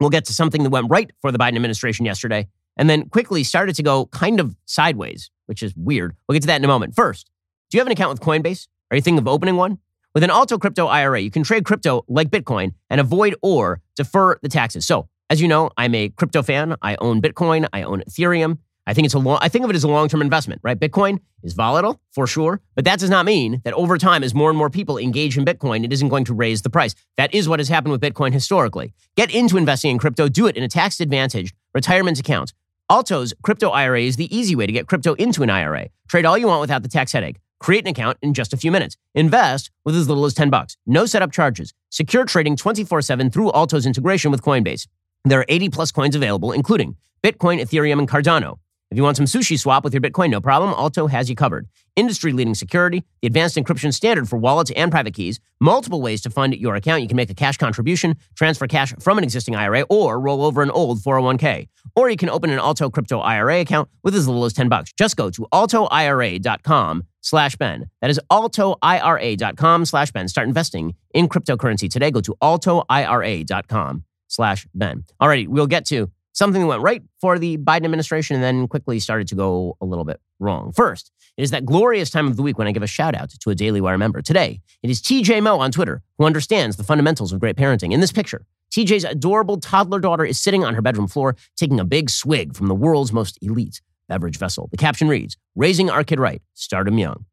we'll get to something that went right for the Biden administration yesterday and then quickly started to go kind of sideways, which is weird. We'll get to that in a moment. First, do you have an account with Coinbase? Are you thinking of opening one? With an Alto Crypto IRA, you can trade crypto like Bitcoin and avoid or defer the taxes. So, as you know, I'm a crypto fan. I own Bitcoin, I own Ethereum. I think it's a long, I think of it as a long-term investment, right? Bitcoin is volatile for sure, but that does not mean that over time, as more and more people engage in Bitcoin, it isn't going to raise the price. That is what has happened with Bitcoin historically. Get into investing in crypto, do it in a tax-advantaged retirement account. Alto's crypto IRA is the easy way to get crypto into an IRA. Trade all you want without the tax headache. Create an account in just a few minutes. Invest with as little as 10 bucks. No setup charges. Secure trading 24/7 through Alto's integration with Coinbase. There are 80 plus coins available, including Bitcoin, Ethereum, and Cardano. If you want some SushiSwap with your Bitcoin, no problem. Alto has you covered. Industry leading security, the advanced encryption standard for wallets and private keys, multiple ways to fund your account. You can make a cash contribution, transfer cash from an existing IRA, or roll over an old 401k. Or you can open an Alto crypto IRA account with as little as 10 bucks. Just go to altoira.com slash Ben. That is altoira.com slash Ben. Start investing in cryptocurrency today. Go to altoira.com slash Ben. All right, we'll get to something that went right for the Biden administration and then quickly started to go a little bit wrong. First, it is that glorious time of the week when I give a shout out to a Daily Wire member. Today, it is TJ Mo on Twitter who understands the fundamentals of great parenting. In this picture, TJ's adorable toddler daughter is sitting on her bedroom floor taking a big swig from the world's most elite beverage vessel. The caption reads, Raising our kid right, start him young.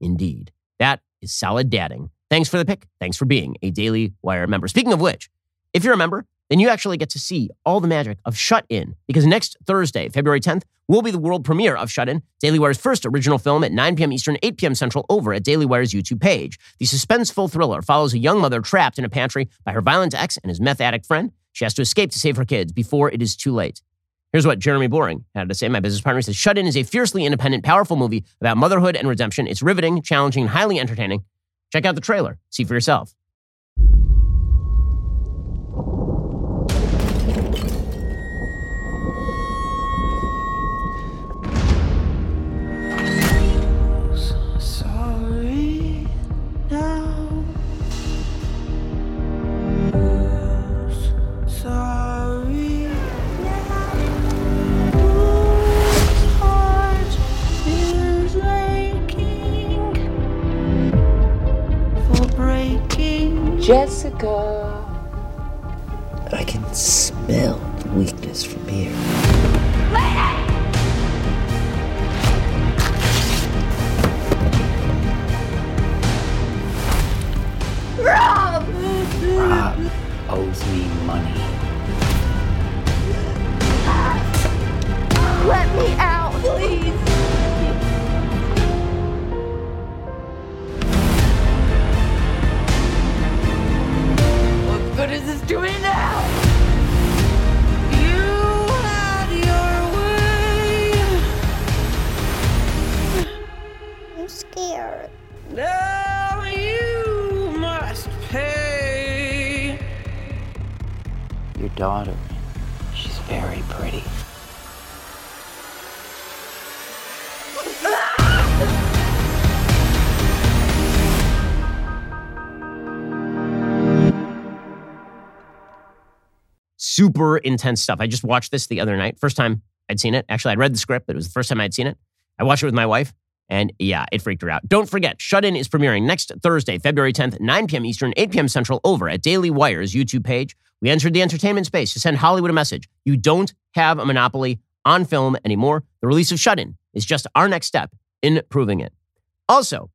Indeed. That is solid dadding. Thanks for the pick. Thanks for being a Daily Wire member. Speaking of which, if you're a member, then you actually get to see all the magic of Shut In because next Thursday, February 10th, will be the world premiere of Shut In, Daily Wire's first original film at 9 p.m. Eastern, 8 p.m. Central over at Daily Wire's YouTube page. The suspenseful thriller follows a young mother trapped in a pantry by her violent ex and his meth addict friend. She has to escape to save her kids before it is too late. Here's what Jeremy Boring had to say. My business partner says Shut In is a fiercely independent, powerful movie about motherhood and redemption. It's riveting, challenging, and highly entertaining. Check out the trailer. See for yourself. Jessica. I can smell the weakness from here. Super intense stuff. I just watched this the other night. First time I'd seen it. Actually, I'd read the script, but it was the first time I'd seen it. I watched it with my wife, and yeah, it freaked her out. Don't forget, Shut In is premiering next Thursday, February 10th, 9 p.m. Eastern, 8 p.m. Central, over at Daily Wire's YouTube page. We entered the entertainment space to send Hollywood a message. You don't have a monopoly on film anymore. The release of Shut In is just our next step in proving it. Also,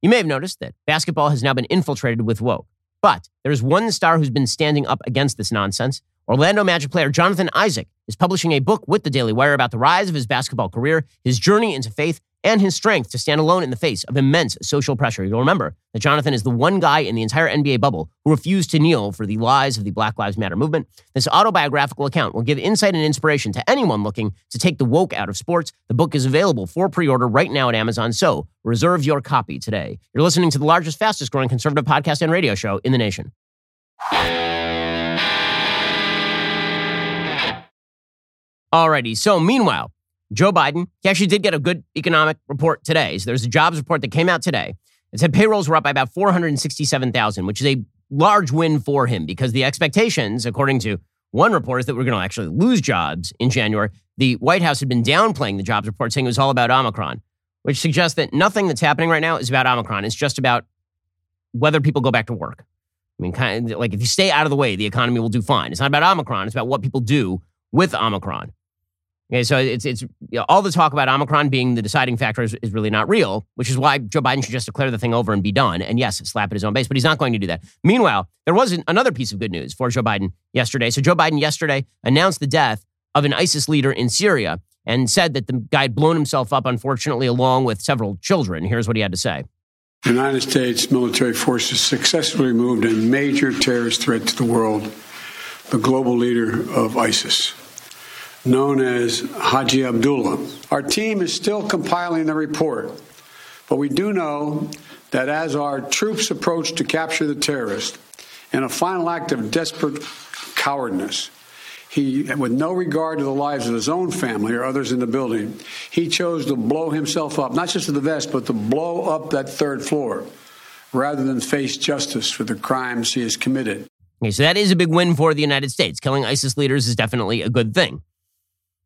you may have noticed that basketball has now been infiltrated with woke. But there's one star who's been standing up against this nonsense. Orlando Magic player Jonathan Isaac is publishing a book with the Daily Wire about the rise of his basketball career, his journey into faith, and his strength to stand alone in the face of immense social pressure. You'll remember that Jonathan is the one guy in the entire NBA bubble who refused to kneel for the lies of the Black Lives Matter movement. This autobiographical account will give insight and inspiration to anyone looking to take the woke out of sports. The book is available for pre order right now at Amazon, so reserve your copy today. You're listening to the largest, fastest growing conservative podcast and radio show in the nation. Alrighty, so meanwhile, Joe Biden, he actually did get a good economic report today. So there's a jobs report that came out today. It said payrolls were up by about 467,000, which is a large win for him because the expectations, according to one report, is that we're going to actually lose jobs in January. The White House had been downplaying the jobs report, saying it was all about Omicron, which suggests that nothing that's happening right now is about Omicron. It's just about whether people go back to work. I mean, kind of like if you stay out of the way, the economy will do fine. It's not about Omicron. It's about what people do with Omicron. Okay, so it's it's you know, all the talk about Omicron being the deciding factor is, is, really not real, which is why Joe Biden should just declare the thing over and be done. And yes, slap at his own base, but he's not going to do that. Meanwhile, there was another piece of good news for Joe Biden yesterday. So Joe Biden yesterday announced the death of an ISIS leader in Syria and said that the guy had blown himself up, unfortunately, along with several children. Here's what he had to say. United States military forces successfully removed a major terrorist threat to the world, the global leader of ISIS known as Haji Abdullah. Our team is still compiling the report, but we do know that as our troops approach to capture the terrorist, in a final act of desperate cowardness, he, with no regard to the lives of his own family or others in the building, he chose to blow himself up, not just to the vest, but to blow up that third floor rather than face justice for the crimes he has committed. Okay, so that is a big win for the United States. Killing ISIS leaders is definitely a good thing.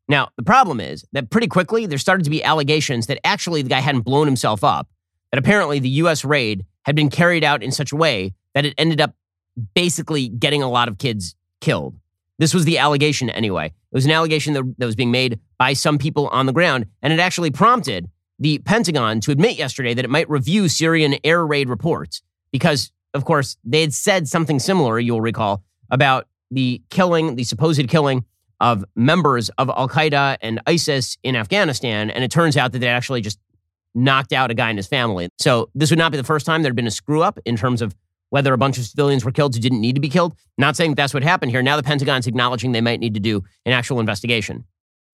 Now, the problem is that pretty quickly there started to be allegations that actually the guy hadn't blown himself up, that apparently the US raid had been carried out in such a way that it ended up basically getting a lot of kids killed. This was the allegation anyway. It was an allegation that, that was being made by some people on the ground, and it actually prompted the Pentagon to admit yesterday that it might review Syrian air raid reports because, of course, they had said something similar, you'll recall, about the killing, the supposed killing of members of Al Qaeda and ISIS in Afghanistan. And it turns out that they actually just knocked out a guy and his family. So this would not be the first time there had been a screw up in terms of whether a bunch of civilians were killed who didn't need to be killed. Not saying that that's what happened here. Now the Pentagon's acknowledging they might need to do an actual investigation.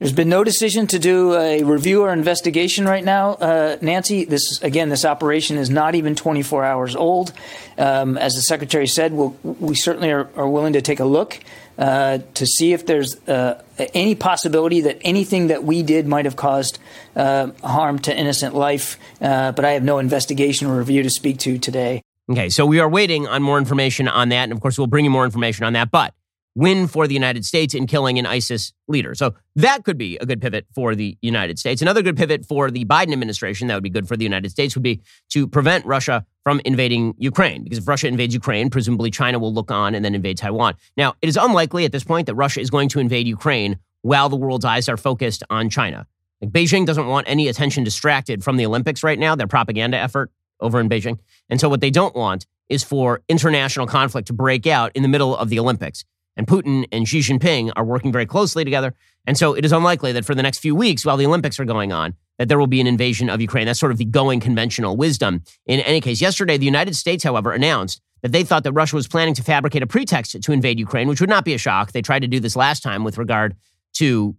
There's been no decision to do a review or investigation right now, uh, Nancy. This again, this operation is not even 24 hours old. Um, as the secretary said, we'll, we certainly are, are willing to take a look uh, to see if there's uh, any possibility that anything that we did might have caused uh, harm to innocent life. Uh, but I have no investigation or review to speak to today. Okay, so we are waiting on more information on that. And of course, we'll bring you more information on that. But win for the United States in killing an ISIS leader. So that could be a good pivot for the United States. Another good pivot for the Biden administration that would be good for the United States would be to prevent Russia from invading Ukraine. Because if Russia invades Ukraine, presumably China will look on and then invade Taiwan. Now, it is unlikely at this point that Russia is going to invade Ukraine while the world's eyes are focused on China. Like Beijing doesn't want any attention distracted from the Olympics right now, their propaganda effort over in Beijing. And so what they don't want is for international conflict to break out in the middle of the Olympics. And Putin and Xi Jinping are working very closely together. And so it is unlikely that for the next few weeks, while the Olympics are going on, that there will be an invasion of Ukraine. That's sort of the going conventional wisdom. In any case, yesterday, the United States, however, announced that they thought that Russia was planning to fabricate a pretext to invade Ukraine, which would not be a shock. They tried to do this last time with regard to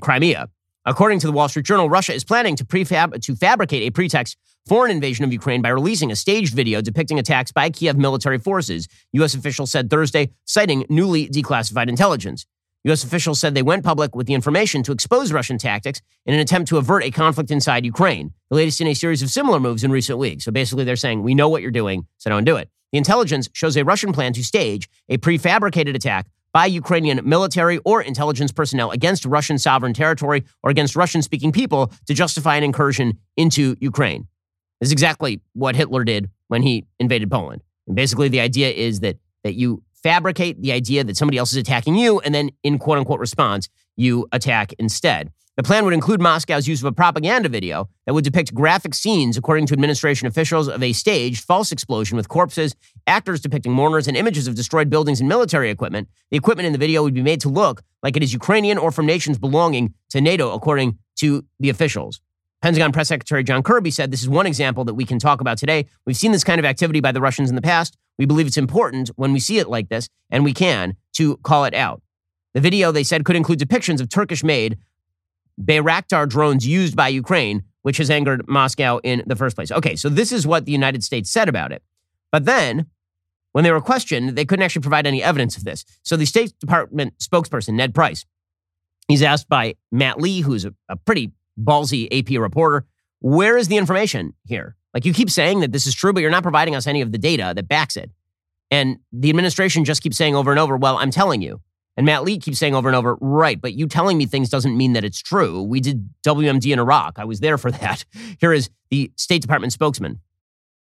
Crimea. According to the Wall Street Journal, Russia is planning to, prefab- to fabricate a pretext for an invasion of Ukraine by releasing a staged video depicting attacks by Kiev military forces, U.S. officials said Thursday, citing newly declassified intelligence. U.S. officials said they went public with the information to expose Russian tactics in an attempt to avert a conflict inside Ukraine, the latest in a series of similar moves in recent weeks. So basically, they're saying, We know what you're doing, so don't do it. The intelligence shows a Russian plan to stage a prefabricated attack by Ukrainian military or intelligence personnel against Russian sovereign territory or against Russian speaking people to justify an incursion into Ukraine. This is exactly what Hitler did when he invaded Poland. And basically, the idea is that, that you fabricate the idea that somebody else is attacking you, and then in quote unquote response, you attack instead. The plan would include Moscow's use of a propaganda video that would depict graphic scenes, according to administration officials, of a staged false explosion with corpses, actors depicting mourners, and images of destroyed buildings and military equipment. The equipment in the video would be made to look like it is Ukrainian or from nations belonging to NATO, according to the officials. Pentagon Press Secretary John Kirby said this is one example that we can talk about today. We've seen this kind of activity by the Russians in the past. We believe it's important when we see it like this, and we can, to call it out. The video, they said, could include depictions of Turkish made Bayraktar drones used by Ukraine, which has angered Moscow in the first place. Okay, so this is what the United States said about it. But then, when they were questioned, they couldn't actually provide any evidence of this. So the State Department spokesperson, Ned Price, he's asked by Matt Lee, who's a, a pretty ballsy AP reporter, where is the information here? Like you keep saying that this is true, but you're not providing us any of the data that backs it. And the administration just keeps saying over and over, well, I'm telling you. And Matt Lee keeps saying over and over, right, but you telling me things doesn't mean that it's true. We did WMD in Iraq. I was there for that. Here is the State Department spokesman.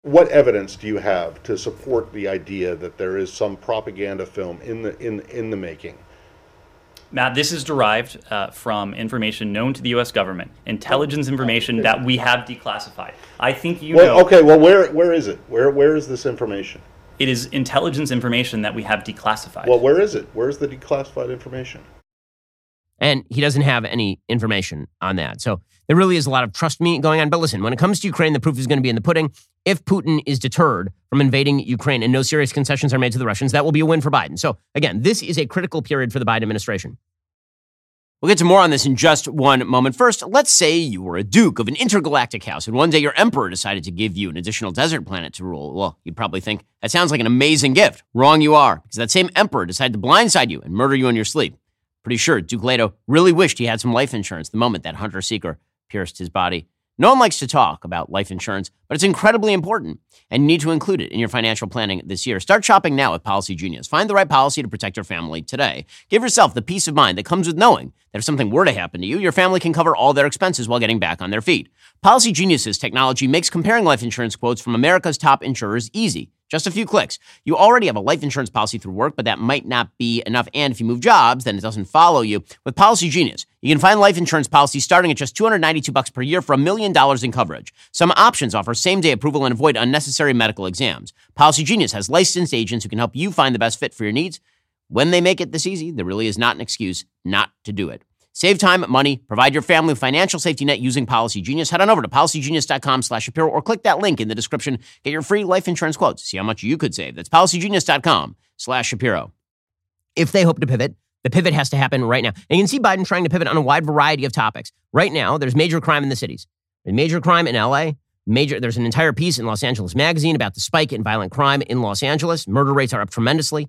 What evidence do you have to support the idea that there is some propaganda film in the in in the making? Matt, this is derived uh, from information known to the U.S. government, intelligence information that we have declassified. I think you well, know. Okay, well, where where is it? Where where is this information? It is intelligence information that we have declassified. Well, where is it? Where's the declassified information? And he doesn't have any information on that. So there really is a lot of trust me going on. But listen, when it comes to Ukraine, the proof is going to be in the pudding. If Putin is deterred from invading Ukraine and no serious concessions are made to the Russians, that will be a win for Biden. So again, this is a critical period for the Biden administration. We'll get to more on this in just one moment. First, let's say you were a duke of an intergalactic house and one day your emperor decided to give you an additional desert planet to rule. Well, you'd probably think that sounds like an amazing gift. Wrong you are, because that same emperor decided to blindside you and murder you in your sleep. Pretty sure Duke Leto really wished he had some life insurance the moment that hunter seeker pierced his body. No one likes to talk about life insurance, but it's incredibly important, and you need to include it in your financial planning this year. Start shopping now with Policy Genius. Find the right policy to protect your family today. Give yourself the peace of mind that comes with knowing that if something were to happen to you, your family can cover all their expenses while getting back on their feet. Policy Genius's technology makes comparing life insurance quotes from America's top insurers easy. Just a few clicks. You already have a life insurance policy through work, but that might not be enough. And if you move jobs, then it doesn't follow you. With Policy Genius, you can find life insurance policies starting at just 292 bucks per year for a million dollars in coverage. Some options offer same-day approval and avoid unnecessary medical exams. Policy Genius has licensed agents who can help you find the best fit for your needs. When they make it this easy, there really is not an excuse not to do it. Save time, money, provide your family with financial safety net using Policy Genius. Head on over to policygenius.com slash Shapiro or click that link in the description. Get your free life insurance quotes. See how much you could save. That's policygenius.com slash Shapiro. If they hope to pivot, the pivot has to happen right now. And you can see Biden trying to pivot on a wide variety of topics. Right now, there's major crime in the cities. There's major crime in LA. Major, there's an entire piece in Los Angeles Magazine about the spike in violent crime in Los Angeles. Murder rates are up tremendously.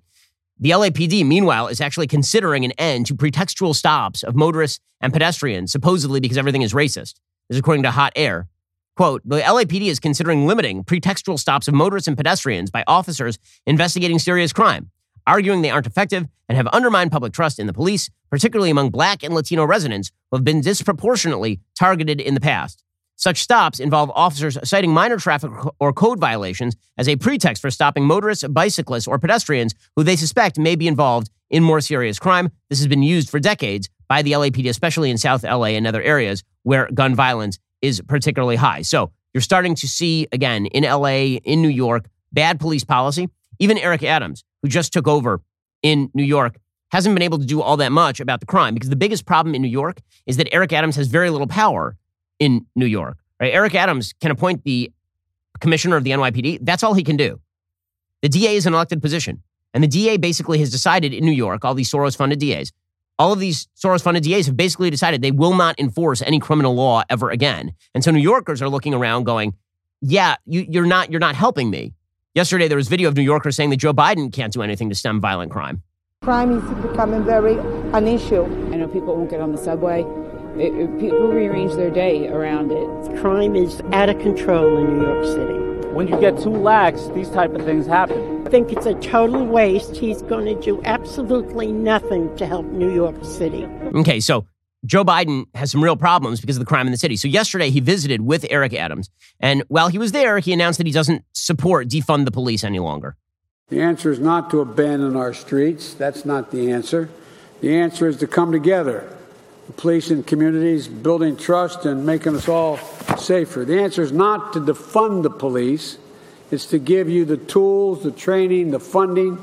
The LAPD, meanwhile, is actually considering an end to pretextual stops of motorists and pedestrians, supposedly because everything is racist. This is according to Hot Air. Quote, the LAPD is considering limiting pretextual stops of motorists and pedestrians by officers investigating serious crime, arguing they aren't effective and have undermined public trust in the police, particularly among black and Latino residents who have been disproportionately targeted in the past. Such stops involve officers citing minor traffic or code violations as a pretext for stopping motorists, bicyclists, or pedestrians who they suspect may be involved in more serious crime. This has been used for decades by the LAPD, especially in South LA and other areas where gun violence is particularly high. So you're starting to see, again, in LA, in New York, bad police policy. Even Eric Adams, who just took over in New York, hasn't been able to do all that much about the crime because the biggest problem in New York is that Eric Adams has very little power in New York. Right? Eric Adams can appoint the commissioner of the NYPD. That's all he can do. The DA is an elected position. And the DA basically has decided in New York, all these Soros funded DAs, all of these Soros funded DAs have basically decided they will not enforce any criminal law ever again. And so New Yorkers are looking around going, yeah, you, you're not you're not helping me. Yesterday there was video of New Yorkers saying that Joe Biden can't do anything to stem violent crime. Crime is becoming very an issue. I know people won't get on the subway. It, it, people rearrange their day around it. Crime is out of control in New York City. When you get too lax, these type of things happen. I think it's a total waste. He's going to do absolutely nothing to help New York City. Okay, so Joe Biden has some real problems because of the crime in the city. So yesterday he visited with Eric Adams, and while he was there, he announced that he doesn't support defund the police any longer. The answer is not to abandon our streets. That's not the answer. The answer is to come together the police and communities, building trust and making us all safer. The answer is not to defund the police, it's to give you the tools, the training, the funding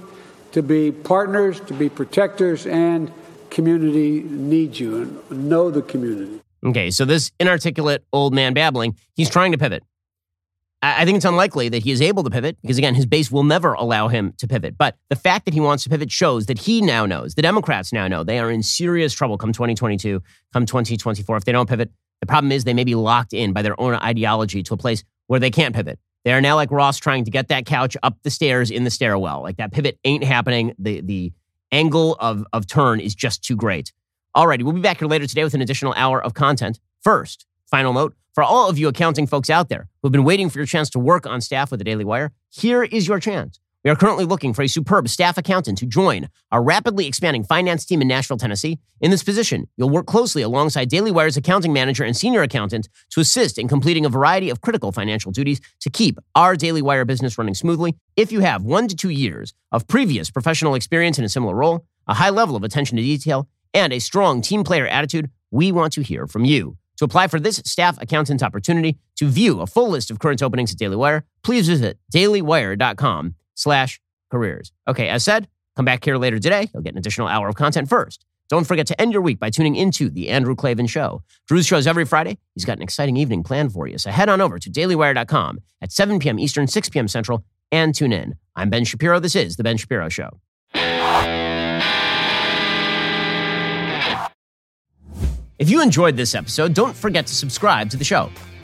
to be partners, to be protectors, and community needs you and know the community. Okay, so this inarticulate old man babbling, he's trying to pivot. I think it's unlikely that he is able to pivot because, again, his base will never allow him to pivot. But the fact that he wants to pivot shows that he now knows, the Democrats now know, they are in serious trouble come 2022, come 2024. If they don't pivot, the problem is they may be locked in by their own ideology to a place where they can't pivot. They are now like Ross trying to get that couch up the stairs in the stairwell. Like that pivot ain't happening. The, the angle of, of turn is just too great. Alrighty, we'll be back here later today with an additional hour of content. First, final note for all of you accounting folks out there who've been waiting for your chance to work on staff with the Daily Wire, here is your chance. We are currently looking for a superb staff accountant to join our rapidly expanding finance team in Nashville, Tennessee. In this position, you'll work closely alongside Daily Wire's accounting manager and senior accountant to assist in completing a variety of critical financial duties to keep our Daily Wire business running smoothly. If you have one to two years of previous professional experience in a similar role, a high level of attention to detail, and a strong team player attitude, we want to hear from you. To apply for this staff accountant opportunity, to view a full list of current openings at Daily Wire, please visit dailywire.com slash careers. Okay, as said, come back here later today. You'll get an additional hour of content first. Don't forget to end your week by tuning into The Andrew Klavan Show. Drew's shows every Friday. He's got an exciting evening planned for you. So head on over to dailywire.com at 7 p.m. Eastern, 6 p.m. Central, and tune in. I'm Ben Shapiro. This is The Ben Shapiro Show. If you enjoyed this episode, don't forget to subscribe to the show.